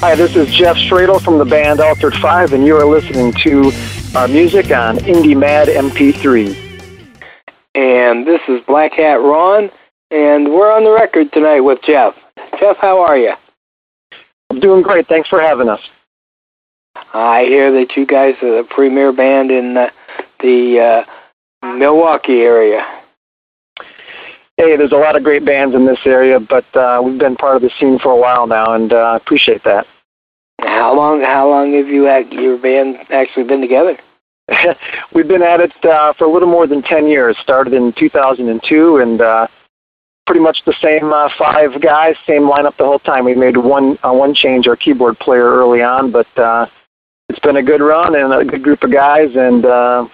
Hi, this is Jeff Stradel from the band Altered 5, and you are listening to our music on Indie Mad MP3. And this is Black Hat Ron, and we're on the record tonight with Jeff. Jeff, how are you? I'm doing great. Thanks for having us. I hear that you guys are the premier band in uh, the uh, Milwaukee area. Hey, there's a lot of great bands in this area, but uh, we've been part of the scene for a while now, and I uh, appreciate that. How long? How long have you had your band actually been together? we've been at it uh, for a little more than ten years. Started in 2002, and uh, pretty much the same uh, five guys, same lineup the whole time. We made one uh, one change, our keyboard player early on, but uh, it's been a good run and a good group of guys, and uh,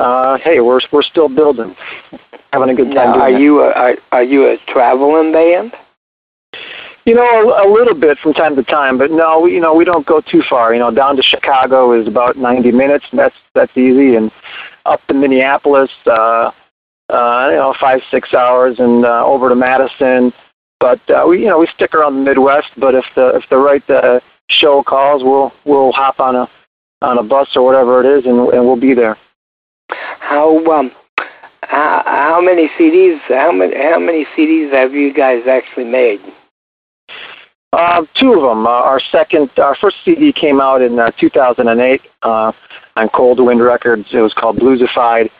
uh, hey, we're we're still building, having a good time. Now, are you a, are, are you a traveling band? You know, a, a little bit from time to time, but no, we, you know, we don't go too far. You know, down to Chicago is about 90 minutes. That's that's easy, and up to Minneapolis, uh, uh, you know, five six hours, and uh, over to Madison. But uh, we, you know, we stick around the Midwest. But if the if the right uh, show calls, we'll we'll hop on a on a bus or whatever it is, and and we'll be there. How um how, how many CDs how many how many CDs have you guys actually made? Uh, two of them. Uh, our second, our first CD came out in uh, 2008 uh, on Cold Wind Records. It was called Bluesified,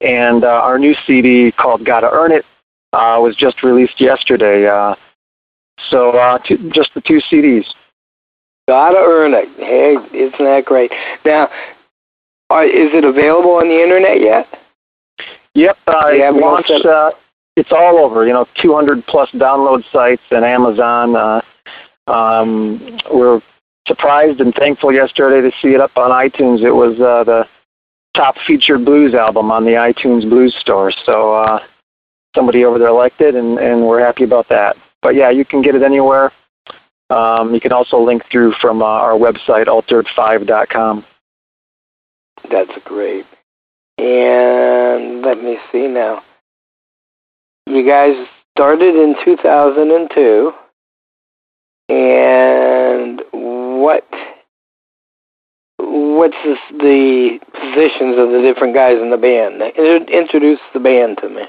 and uh, our new CD called Gotta Earn It uh, was just released yesterday. Uh, so uh, two, just the two CDs. Gotta earn it. Hey, isn't that great? Now, are, is it available on the internet yet? Yep, uh, it launched. Uh, it's all over. You know, 200 plus download sites and Amazon. Uh, um, we're surprised and thankful yesterday to see it up on iTunes. It was uh, the top featured blues album on the iTunes Blues Store. So uh, somebody over there liked it, and, and we're happy about that. But yeah, you can get it anywhere. Um, you can also link through from uh, our website, altered5.com. That's great. And let me see now. You guys started in 2002. And what what's this, the positions of the different guys in the band? Introduce the band to me.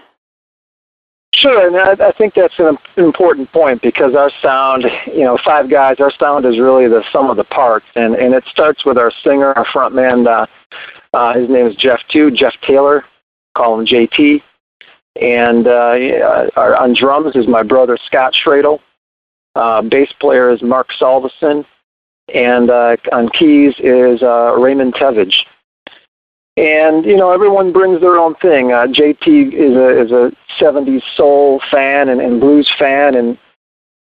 Sure, and I, I think that's an important point because our sound, you know, five guys, our sound is really the sum of the parts, and and it starts with our singer, our front man. Uh, uh, his name is Jeff too, Jeff Taylor. Call him JT. And uh, our, on drums is my brother Scott Stradel. Uh, bass player is Mark Solveson, and uh, on keys is uh, Raymond Tevich. And you know, everyone brings their own thing. Uh, JT is a is a '70s soul fan and, and blues fan, and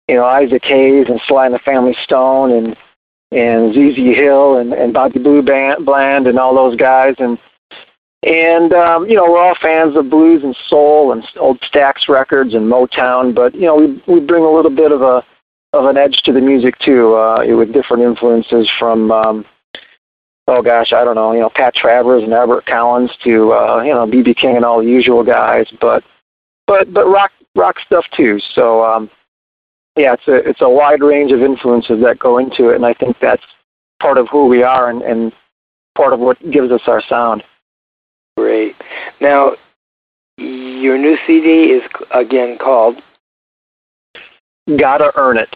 you know Isaac Hayes and Sly and the Family Stone and and ZZ Hill and, and Bobby Blue Band, Bland and all those guys. And and um, you know we're all fans of blues and soul and old Stax records and Motown, but you know we we bring a little bit of a of an edge to the music too, uh, with different influences from, um, oh gosh, I don't know, you know, Pat Travers and Albert Collins to, uh, you know, BB King and all the usual guys, but, but, but rock, rock stuff too. So, um, yeah, it's a, it's a wide range of influences that go into it, and I think that's part of who we are and, and part of what gives us our sound. Great. Now, your new CD is again called Gotta Earn It.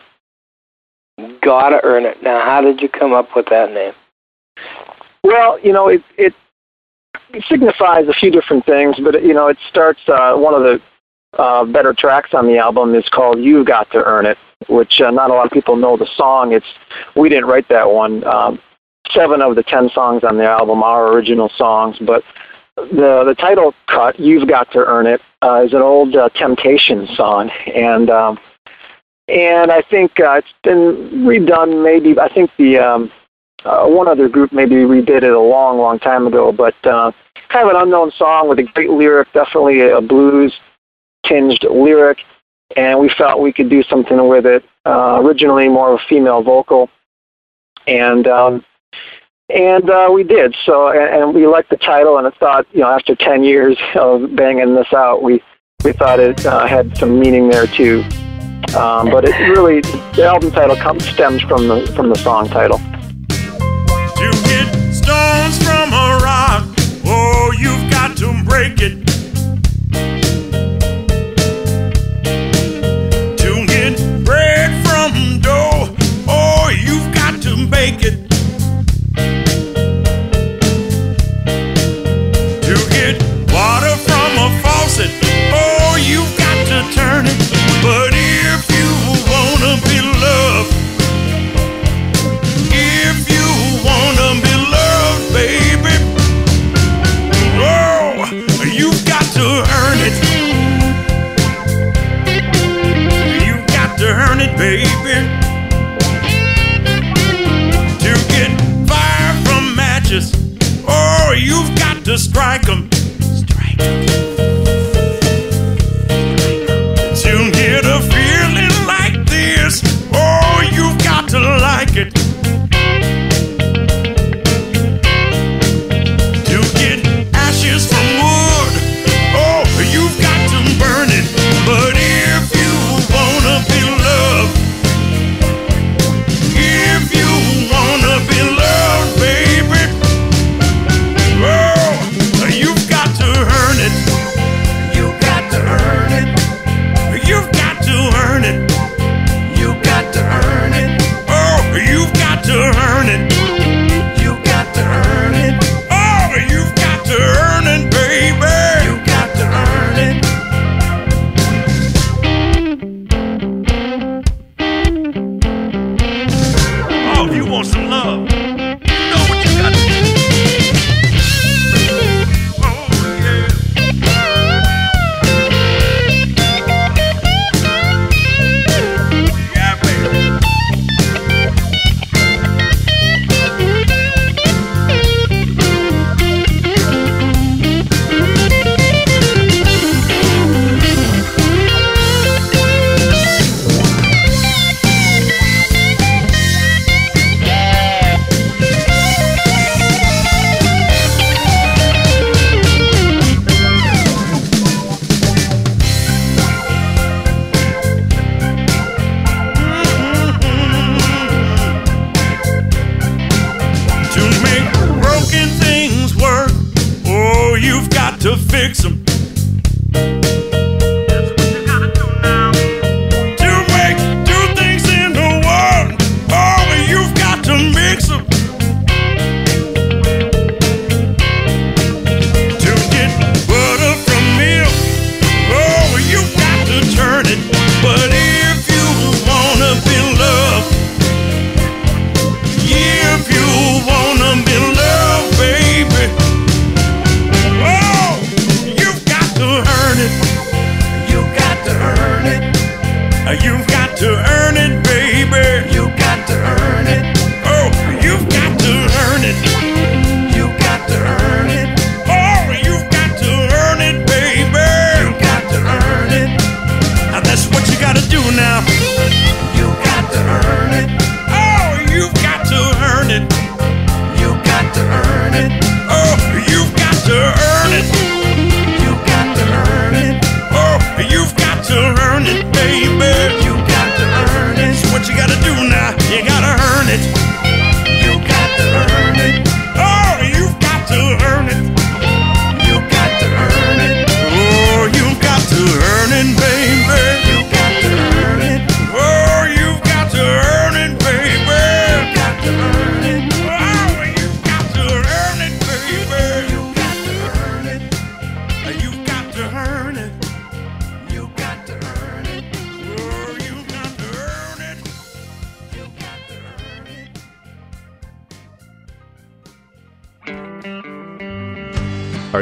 Gotta earn it. Now, how did you come up with that name? Well, you know, it it, signifies a few different things, but you know, it starts. Uh, one of the uh, better tracks on the album is called "You've Got to Earn It," which uh, not a lot of people know the song. It's we didn't write that one. Um, seven of the ten songs on the album are original songs, but the the title cut "You've Got to Earn It" uh, is an old uh, Temptation song, and um, and I think uh, it's been redone. Maybe I think the um, uh, one other group maybe redid it a long, long time ago, but uh, kind of an unknown song with a great lyric, definitely a blues tinged lyric, and we felt we could do something with it. Uh, originally, more of a female vocal, and um, and uh, we did. So, and, and we liked the title, and I thought, you know, after ten years of banging this out, we we thought it uh, had some meaning there too. Um, but it really, the album title comes stems from the from the song title stones from a rock. Oh, you've got to break it. To get bread from dough, oh, you've got to bake it.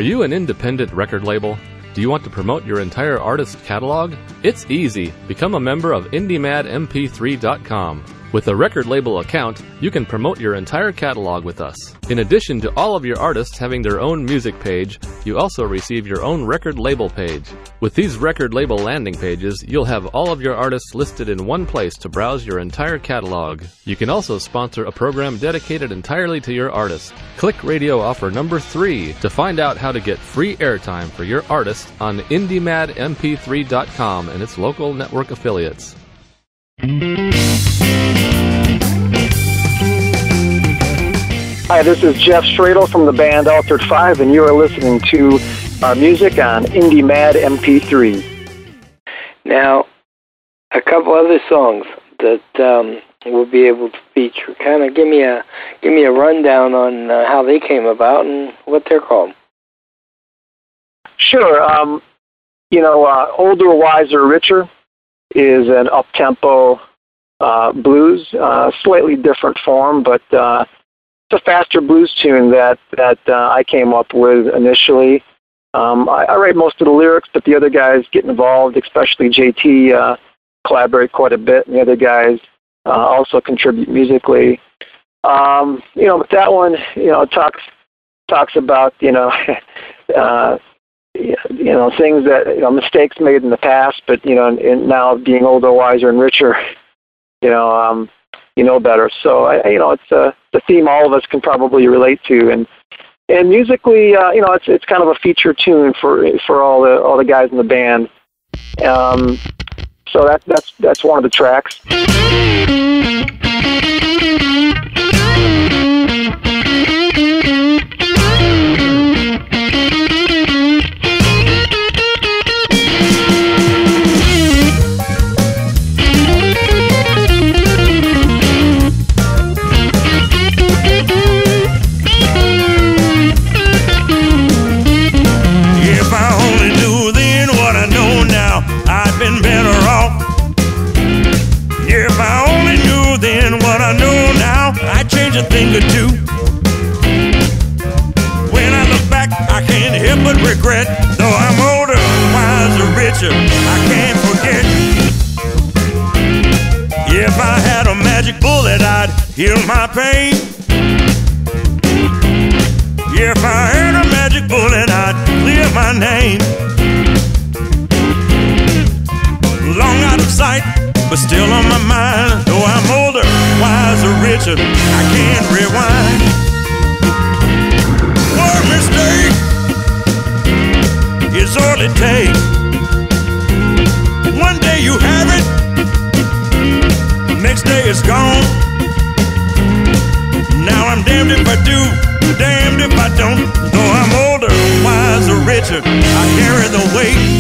you an independent record label? Do you want to promote your entire artist catalog? It's easy. Become a member of IndieMadMP3.com. With a record label account, you can promote your entire catalog with us. In addition to all of your artists having their own music page, you also receive your own record label page. With these record label landing pages, you'll have all of your artists listed in one place to browse your entire catalog. You can also sponsor a program dedicated entirely to your artist. Click Radio offer number 3 to find out how to get free airtime for your artist on IndieMadMP3.com and its local network affiliates. Hi, this is Jeff Stradel from the band Altered 5, and you are listening to our music on Indie Mad MP3. Now, a couple other songs that um, we'll be able to feature. Kind of give me a give me a rundown on uh, how they came about and what they're called. Sure. Um, you know, uh, older, wiser, richer is an up tempo uh, blues, uh, slightly different form, but uh, it's a faster blues tune that that uh, I came up with initially. Um, I, I write most of the lyrics, but the other guys get involved, especially JT uh, collaborate quite a bit, and the other guys uh, also contribute musically. Um, you know, but that one, you know, talks talks about you know, uh, you know, things that you know, mistakes made in the past, but you know, and, now being older, wiser, and richer, you know, um, you know better. So I, you know, it's a the theme all of us can probably relate to, and and musically, uh, you know, it's it's kind of a feature tune for for all the all the guys in the band. Um, so that that's that's one of the tracks. A thing or two. When I look back, I can't help but regret. Though I'm older, wiser, richer, I can't forget. If I had a magic bullet, I'd heal my pain. If I had a magic bullet, I'd clear my name. Long out of sight, but still on my mind. Though I'm older, richer, I can't rewind. One mistake is all it takes. One day you have it, next day it's gone. Now I'm damned if I do, damned if I don't. Though I'm older, wiser, richer, I carry the weight.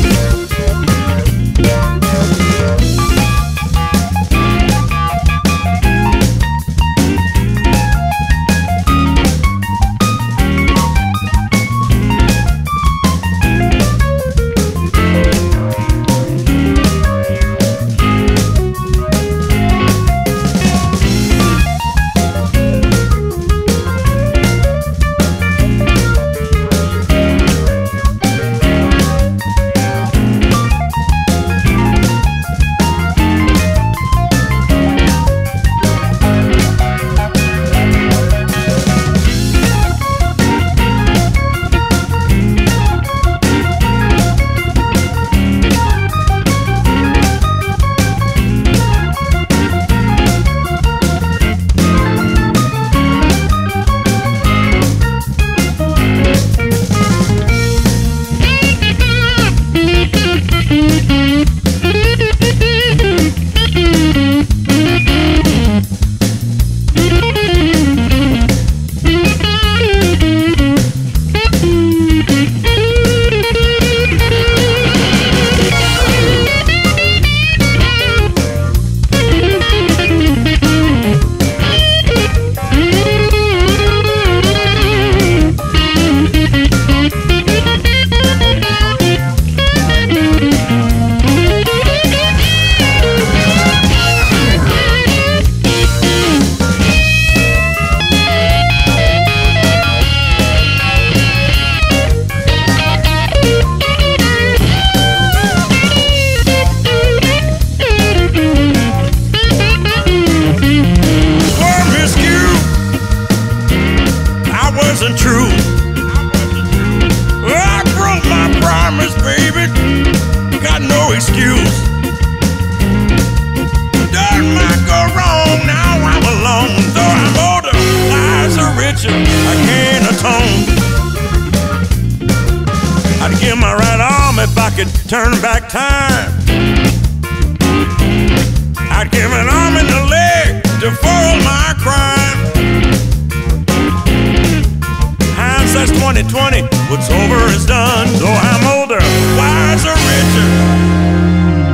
20. What's over is done. Though I'm older, wiser, richer,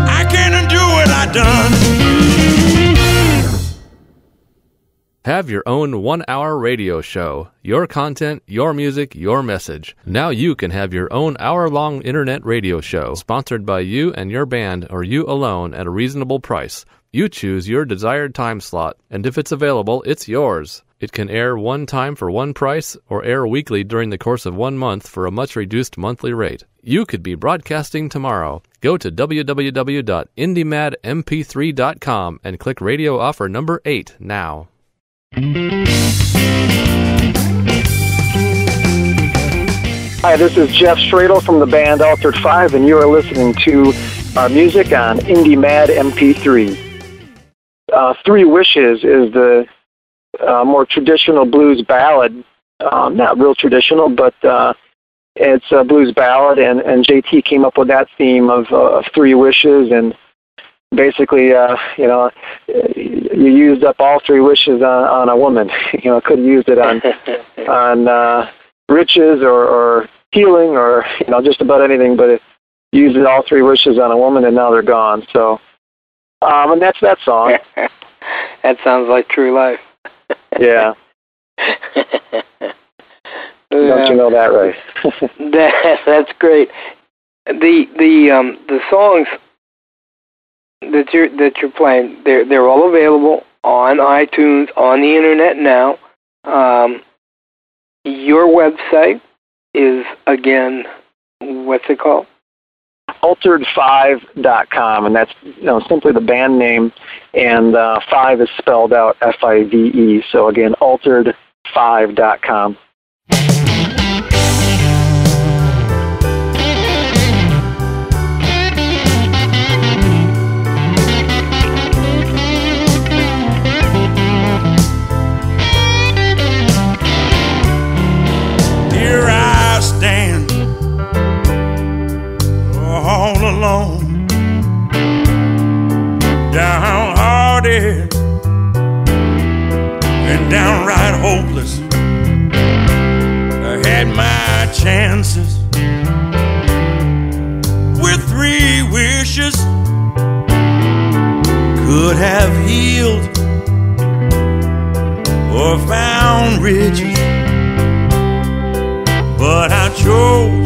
I can't undo what I done. Have your own one hour radio show. Your content, your music, your message. Now you can have your own hour long internet radio show sponsored by you and your band or you alone at a reasonable price. You choose your desired time slot, and if it's available, it's yours. It can air one time for one price or air weekly during the course of one month for a much reduced monthly rate. You could be broadcasting tomorrow. Go to www.indiemadmp3.com and click radio offer number 8 now. Hi, this is Jeff Stradel from the band Altered 5, and you are listening to our music on Indie Mad MP3. Uh, Three Wishes is the uh, more traditional blues ballad. Um, not real traditional, but uh, it's a blues ballad, and, and JT came up with that theme of, uh, of Three Wishes, and basically, uh, you know, you used up all three wishes on, on a woman. You know, could have used it on on uh, riches or, or healing or you know just about anything, but it used all three wishes on a woman, and now they're gone. So, um, and that's that song. that sounds like true life. yeah. Don't you know that right? that, that's great. The the um the songs that you're that you're playing, they're they're all available on iTunes, on the internet now. Um, your website is again, what's it called? Altered5.com, and that's you know simply the band name, and uh, five is spelled out F-I-V-E. So again, altered5.com. alone, downhearted and downright hopeless. I had my chances with three wishes, could have healed or found riches but I chose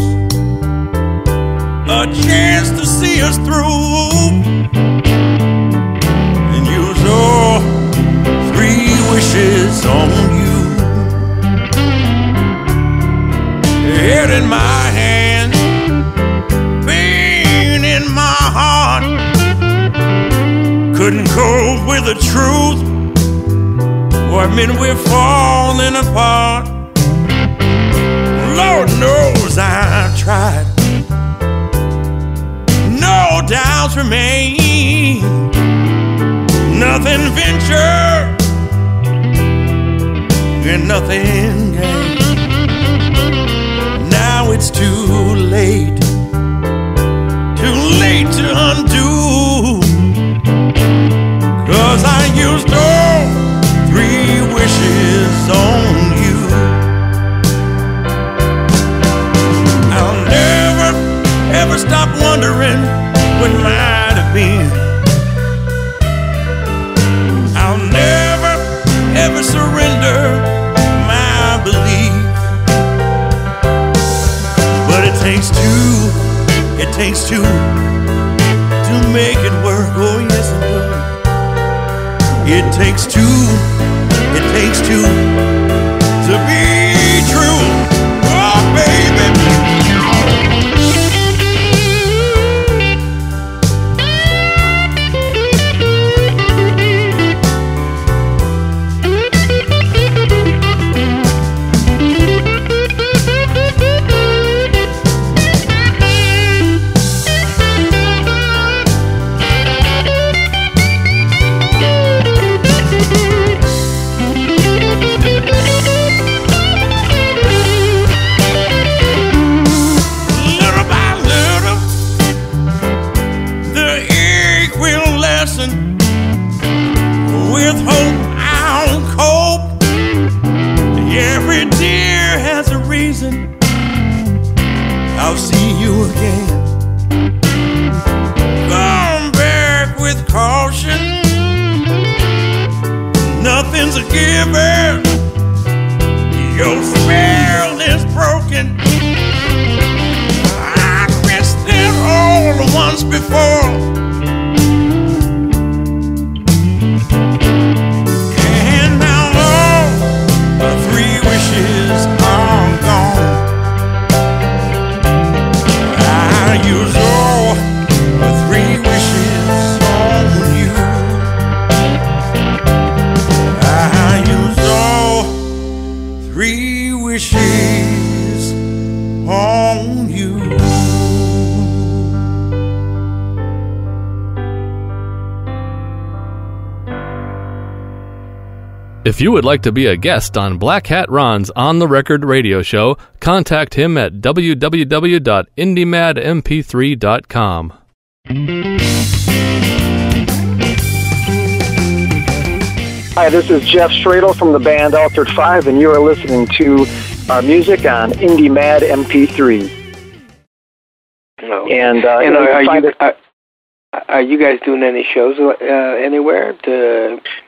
a chance to see us through and use all three wishes on you. Head in my hand, pain in my heart. Couldn't cope with the truth, or admit we're falling apart. Lord knows I tried. Doubts remain. Nothing ventured and nothing gained. Now it's too late. Too late to undo. Cause I used all three wishes on you. I'll never, ever stop wondering what might have been. I'll never, ever surrender my belief. But it takes two, it takes two to make it work. Oh, yes, it does. It takes two, If you would like to be a guest on Black Hat Ron's On the Record radio show, contact him at www.indiemadmp3.com. Hi, this is Jeff Stradle from the band Altered Five, and you are listening to our music on Indie Mad MP3. No. And, uh, and are, are you are, are you guys doing any shows uh, anywhere to introduce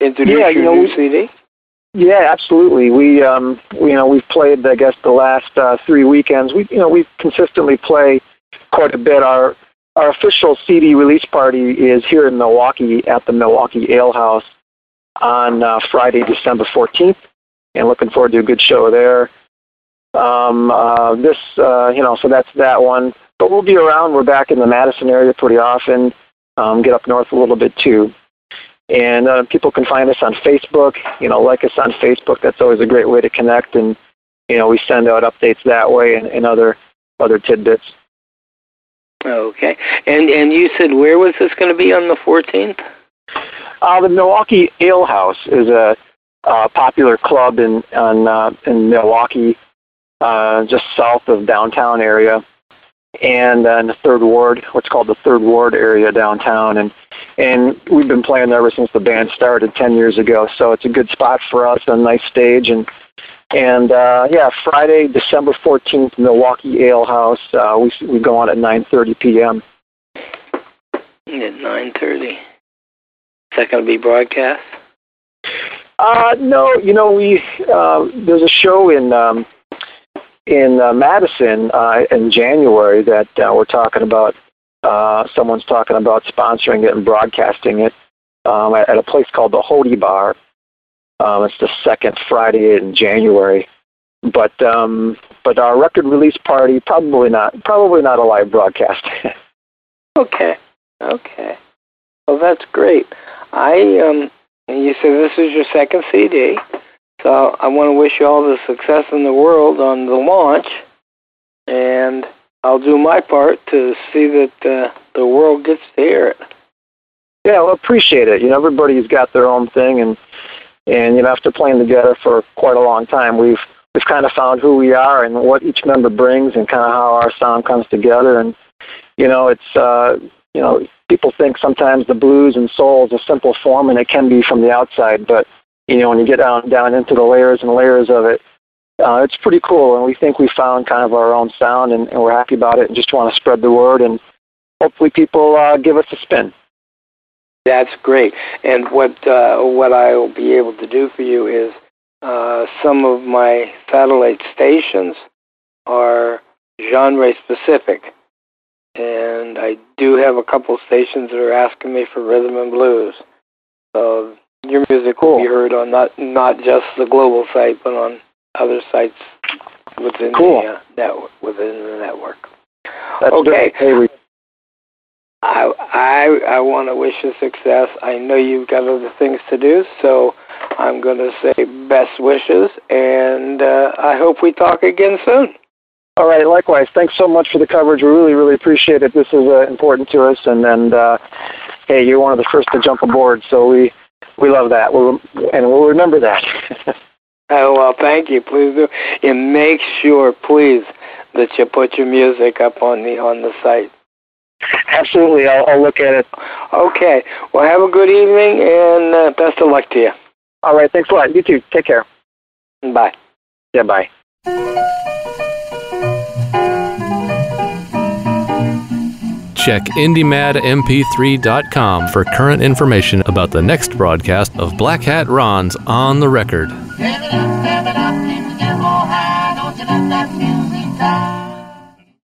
Yeah, you know, new CD? Yeah, absolutely. We, um, we, you know, we've played, I guess, the last uh, three weekends. We, you know, we consistently play quite a bit. Our our official CD release party is here in Milwaukee at the Milwaukee Ale House on uh, Friday, December 14th, and looking forward to a good show there. Um, uh, this, uh, you know, so that's that one. But we'll be around. We're back in the Madison area pretty often. Um, get up north a little bit too. And uh, people can find us on Facebook. You know, like us on Facebook. That's always a great way to connect. And you know, we send out updates that way and, and other other tidbits. Okay. And and you said where was this going to be on the 14th? Uh, the Milwaukee Ale House is a, uh popular club in on, uh, in Milwaukee, uh, just south of downtown area, and uh, in the Third Ward, what's called the Third Ward area downtown, and and we've been playing there ever since the band started ten years ago. So it's a good spot for us, a nice stage, and and uh, yeah, Friday, December fourteenth, Milwaukee Ale House. Uh, we we go on at nine thirty p.m. At 9:30. Is that going to be broadcast? Uh, no, you know we uh, there's a show in um, in uh, Madison uh, in January that uh, we're talking about. Uh, someone's talking about sponsoring it and broadcasting it um, at, at a place called the Hody Bar. Um, it's the second Friday in January, but um, but our record release party probably not probably not a live broadcast. Okay. Okay. Well, that's great. I um, you said this is your second CD, so I want to wish you all the success in the world on the launch, and I'll do my part to see that uh, the world gets to hear it. Yeah, well, appreciate it. You know, everybody's got their own thing, and and you know, after playing together for quite a long time, we've we've kind of found who we are and what each member brings, and kind of how our sound comes together. And you know, it's uh, you know, people think sometimes the blues and soul is a simple form, and it can be from the outside, but you know, when you get down down into the layers and layers of it, uh, it's pretty cool. And we think we found kind of our own sound, and, and we're happy about it, and just want to spread the word, and hopefully people uh, give us a spin. That's great. And what uh, what I will be able to do for you is uh, some of my satellite stations are genre specific, and I do have a couple stations that are asking me for rhythm and blues. So your music will be heard on not not just the global site, but on other sites within Cool. the uh, network. Within the network. That's Okay. Hey, I I I want to wish you success. I know you've got other things to do, so I'm going to say best wishes, and uh, I hope we talk again soon. All right, likewise. Thanks so much for the coverage. We really, really appreciate it. This is uh, important to us, and and uh, hey, you're one of the first to jump aboard, so we we love that. We'll and we'll remember that. Oh well, thank you. Please do, and make sure, please, that you put your music up on the on the site. Absolutely, I'll, I'll look at it. Okay. Well, have a good evening and uh, best of luck to you. All right, thanks a lot. You too. Take care. Bye. Yeah, bye. Check IndieMadMP3.com for current information about the next broadcast of Black Hat Ron's On the Record.